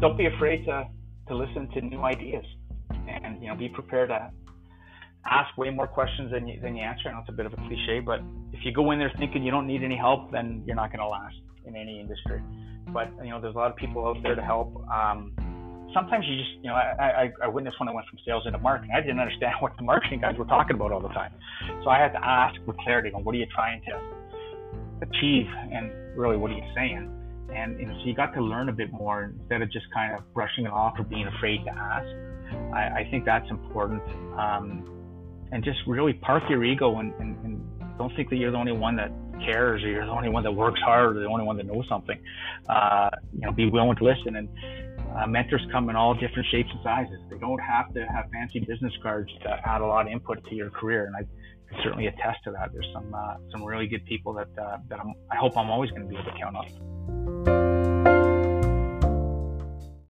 don't be afraid to to listen to new ideas, and you know, be prepared to ask way more questions than you than you answer. I know it's a bit of a cliche, but if you go in there thinking you don't need any help, then you're not going to last in any industry. But you know, there's a lot of people out there to help. Um, sometimes you just, you know, I, I, I witnessed when I went from sales into marketing, I didn't understand what the marketing guys were talking about all the time. So I had to ask with clarity, on what are you trying to achieve, and really, what are you saying? And, and so you got to learn a bit more instead of just kind of brushing it off or being afraid to ask. I, I think that's important. Um, and just really park your ego and, and, and don't think that you're the only one that cares or you're the only one that works hard or the only one that knows something. Uh, you know, be willing to listen. And uh, mentors come in all different shapes and sizes. They don't have to have fancy business cards to add a lot of input to your career. And I can certainly attest to that. There's some uh, some really good people that uh, that I'm, I hope I'm always going to be able to count on.